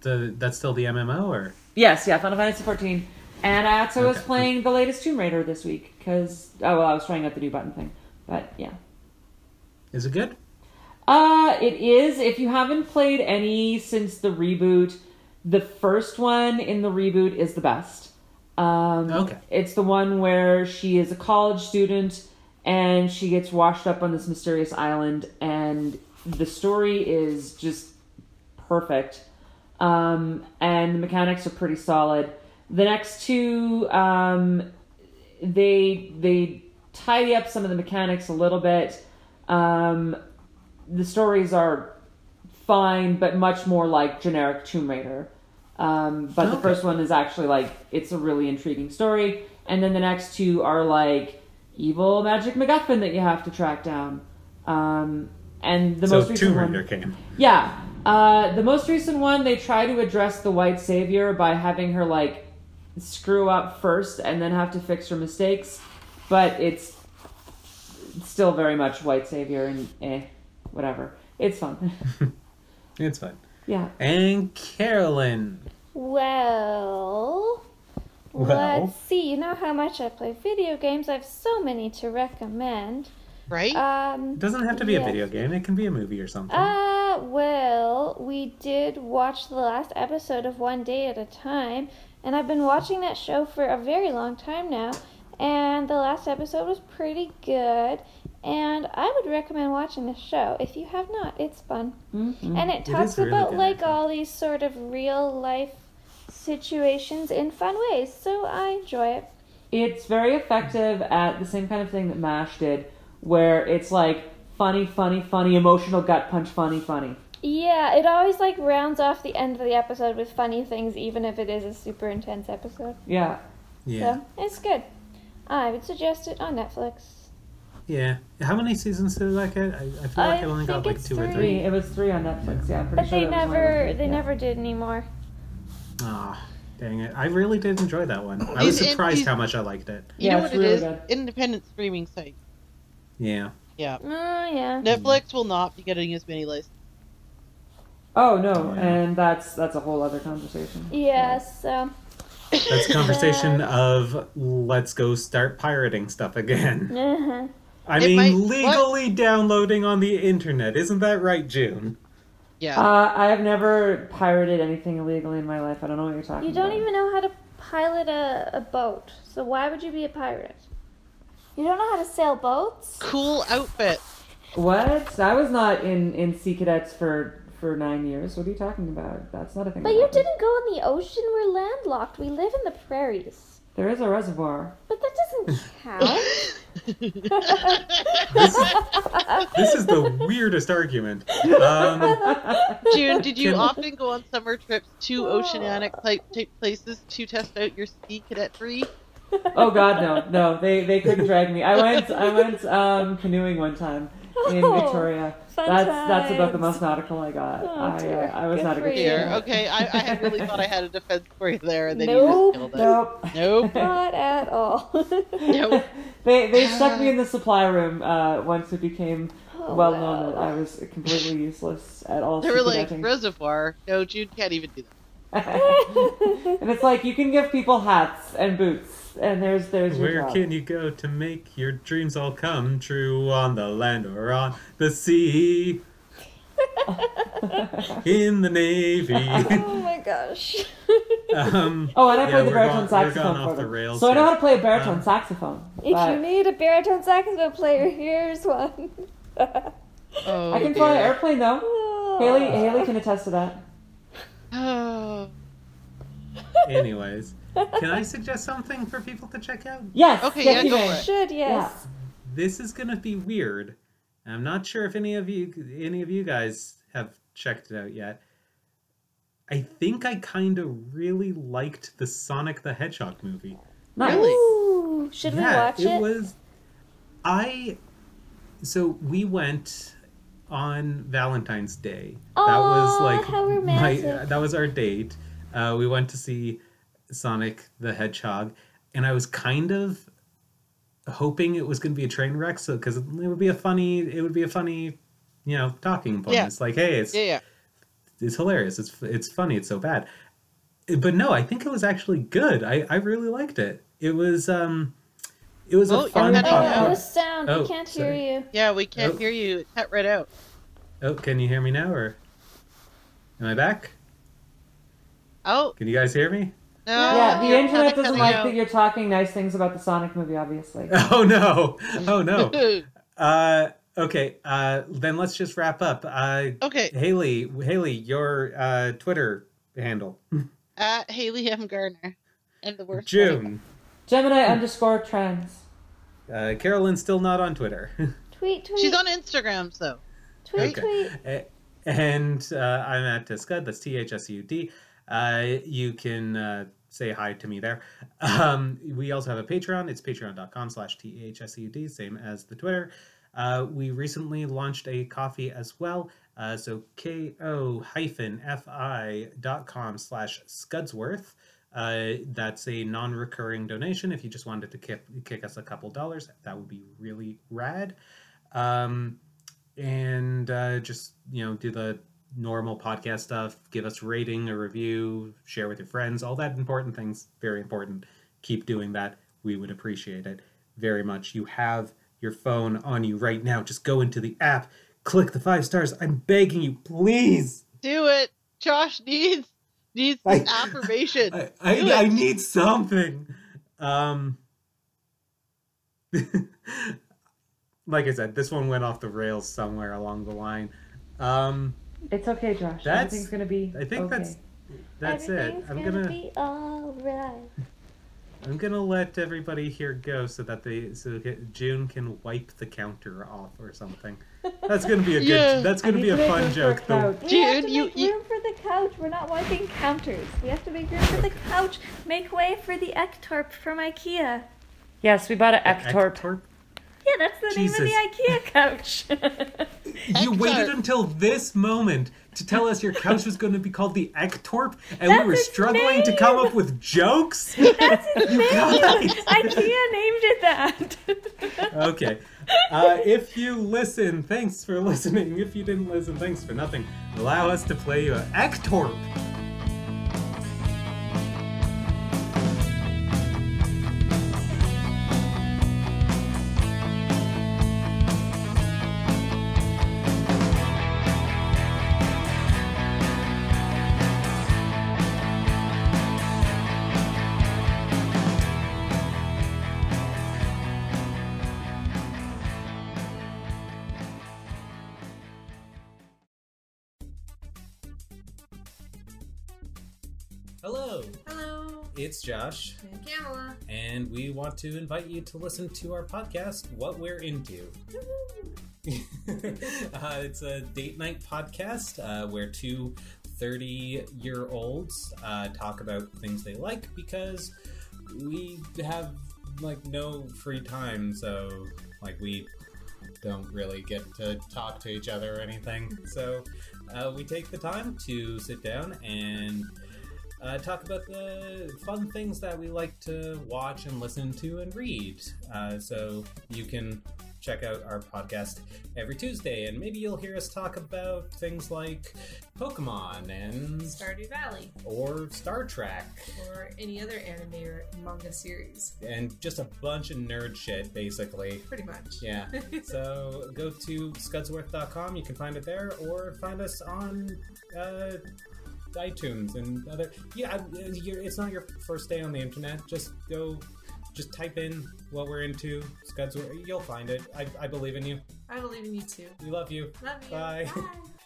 the that's still the MMO or? Yes yeah final fantasy 14 and i also was playing the latest tomb raider this week because oh well i was trying out the new button thing but yeah. Is it good? Uh, it is. If you haven't played any since the reboot, the first one in the reboot is the best. Um, Okay. It's the one where she is a college student and she gets washed up on this mysterious island, and the story is just perfect. Um, and the mechanics are pretty solid. The next two, um, they they tidy up some of the mechanics a little bit. Um, the stories are fine, but much more like generic Tomb Raider. Um, but the first one is actually like it's a really intriguing story, and then the next two are like evil magic MacGuffin that you have to track down. Um, and the so most recent one, came. yeah. Uh, the most recent one, they try to address the white savior by having her like screw up first and then have to fix her mistakes, but it's still very much white savior and eh, whatever. It's fun. *laughs* It's fine. Yeah. And Carolyn, Well, Well. let's see. You know how much I play video games. I have so many to recommend. Right? Um, It doesn't have to be a video game. It can be a movie or something. Uh, well, we did watch the last episode of One Day at a Time, and I've been watching that show for a very long time now, and the last episode was pretty good, and I would recommend watching this show. If you have not, it's fun. Mhm. And it It talks is really about good, like all these sort of real life situations in fun ways, so I enjoy it. It's very effective at the same kind of thing that MASH did, where it's like funny, funny, funny, emotional gut punch, funny, funny. Yeah, it always like rounds off the end of the episode with funny things, even if it is a super intense episode. Yeah. yeah. So it's good. I would suggest it on Netflix. Yeah. How many seasons did that get? I, I feel like I I only got like it's two or Three. three. It was three on Netflix. Yeah, I'm pretty But sure they that was one of never they Yeah. never did anymore. Ah, dang it. I really did enjoy that one. I was And- and surprised these- how much I liked it. you yeah, know what it really is? good. Independent streaming site. Yeah. Yeah. Oh yeah. Netflix will not be getting as many licenses. Oh no, Yeah. and that's that's a whole other conversation. Yes. So That's a conversation *laughs* of let's go start pirating stuff again. uh-huh. I It mean, might- legally downloading on the internet. Isn't that right, June? Yeah. Uh, I have never pirated anything illegally in my life. I don't know what you're talking about. you don't about. even know how to pilot a, a boat. So why would you be a pirate? You don't know how to sail boats? cool outfit. What? I was not in in Sea Cadets for for nine years. What are you talking about? That's not a thing. But you happened. didn't go in the ocean. We're landlocked. We live in the prairies. There is a reservoir. But that doesn't *laughs* count. This is, this is the *laughs* weirdest argument. *laughs* Um, June, did you often go on summer trips to oceanic type, type places to test out your sea cadetry? Oh God, no, no. They they couldn't drag me. I went I went um, canoeing one time in Oh, Victoria. Fun That's that's about the most nautical I got. Oh, I, uh. I was Good not a good you. Here, okay, I, I had really thought I had a defense for you there, and then Nope. you just killed it. Nope. Nope. *laughs* Not at all. Nope. *laughs* They they stuck me *sighs* in the supply room uh, once it became Oh, well wow. known that I was completely useless at all. They were like, reservoir. No, Jude can't even do that. *laughs* and it's like you can give people hats and boots, and there's there's your where job. can you go to make your dreams all come true on the land or on the sea? *laughs* In the Navy. *laughs* oh my gosh. *laughs* um, Oh, and I Yeah, played the baritone gone- saxophone for off the them. rails so I know how to play a baritone Um, saxophone. if but you need a baritone saxophone player, here's one. Oh, I can fly an airplane though. Haley Haley can attest to that. Oh. anyways, can I suggest something for people to check out? Yes. Okay, yes, yeah, you go may. Should, yes. This is gonna be weird. I'm not sure if any of you any of you guys have checked it out yet. I think I kind of really liked the Sonic the Hedgehog movie. Nice. Really? Ooh, should we yeah, watch it? It was. I. So we went on Valentine's Day. that was like how my. romantic. That was our date. Uh, we went to see Sonic the Hedgehog, and I was kind of hoping it was going to be a train wreck, so because it would be a funny, it would be a funny, you know, talking point. Yeah. It's like, hey, it's Yeah, yeah. it's hilarious. It's it's funny. It's so bad. But no, I think it was actually good. I, I really liked it. It was um, it was Oh, a you're fun cutting Oh, out. popcorn. sound. Oh, we can't hear you. Yeah, we can't Oh. hear you. It cut right out. Oh, can you hear me now, or am I back? Oh, Can you guys hear me? No. Yeah, the internet doesn't like out. that you're talking nice things about the Sonic movie, obviously. *laughs* Oh no! Oh no! *laughs* uh, okay. Uh, then let's just wrap up. Uh, okay, Haley, Haley, your uh, Twitter handle. *laughs* at Haley M. Garner. And the worst one. June. Gemini underscore trans. Uh, Carolyn's still not on Twitter. Tweet, tweet. She's on Instagram, so. tweet, Okay. tweet. And uh, I'm at Scud. That's T H S U D. Uh, you can uh, say hi to me there. Um, we also have a Patreon. It's patreon.com slash THSUD, same as the Twitter. Uh, we recently launched a Ko-fi as well. Uh, so ko hyphen fi dot com slash Scudsworth. Uh, that's a non-recurring donation. If you just wanted to kick, kick us a couple dollars, that would be really rad. Um, and uh, just you know do the normal podcast stuff. Give us a rating, a review, share with your friends, all that important things. Very important. Keep doing that. We would appreciate it very much. You have your phone on you right now. Just go into the app, click the five stars. I'm begging you, please. Do it. Josh needs needs I- affirmation. I, I, I need something. Um, *laughs* like I said, this one went off the rails somewhere along the line. Um, It's okay, Josh. That's- Everything's gonna be. I think okay. that's that's it. I'm gonna, gonna be alright. *laughs* I'm gonna let everybody here go so that they so that June can wipe the counter off or something. That's gonna be a good. Yeah. That's gonna be a fun joke. though. couch. We have Dude, to you- make you- room for the couch. We're not wiping counters. We have to make room for the couch. Make way for the Ektorp from IKEA. Yes, we bought an The Ektorp. Ektorp? Yeah, that's the name of the IKEA *laughs* couch. You Ektorp. waited until this moment to tell us your couch was going to be called the Ektorp, and we were its struggling to come up with jokes. *laughs* that's its You name. guys. IKEA named it that. *laughs* okay. Uh, if you listen, thanks for listening. If you didn't listen, thanks for nothing. Allow us to play you a Ektorp. It's Josh, and Kamala. and we want to invite you to listen to our podcast, What We're Into. *laughs* uh, it's a date night podcast uh, where two 30 year olds uh, talk about things they like because we have like no free time, so like we don't really get to talk to each other or anything. So uh, we take the time to sit down and uh, talk about the fun things that we like to watch and listen to and read. Uh, so you can check out our podcast every Tuesday, and maybe you'll hear us talk about things like Pokemon and Stardew Valley, or Star Trek or any other anime or manga series. and just a bunch of nerd shit, basically. Pretty much. Yeah. *laughs* so go to scudsworth.com. You can find it there, or find us on uh, iTunes and other. Yeah, you're, it's not your first day on the internet. Just go, just type in what we're into. Scudsworth. You'll find it. I, I believe in you. I believe in you too. We love you. Love you. Bye. Bye. *laughs*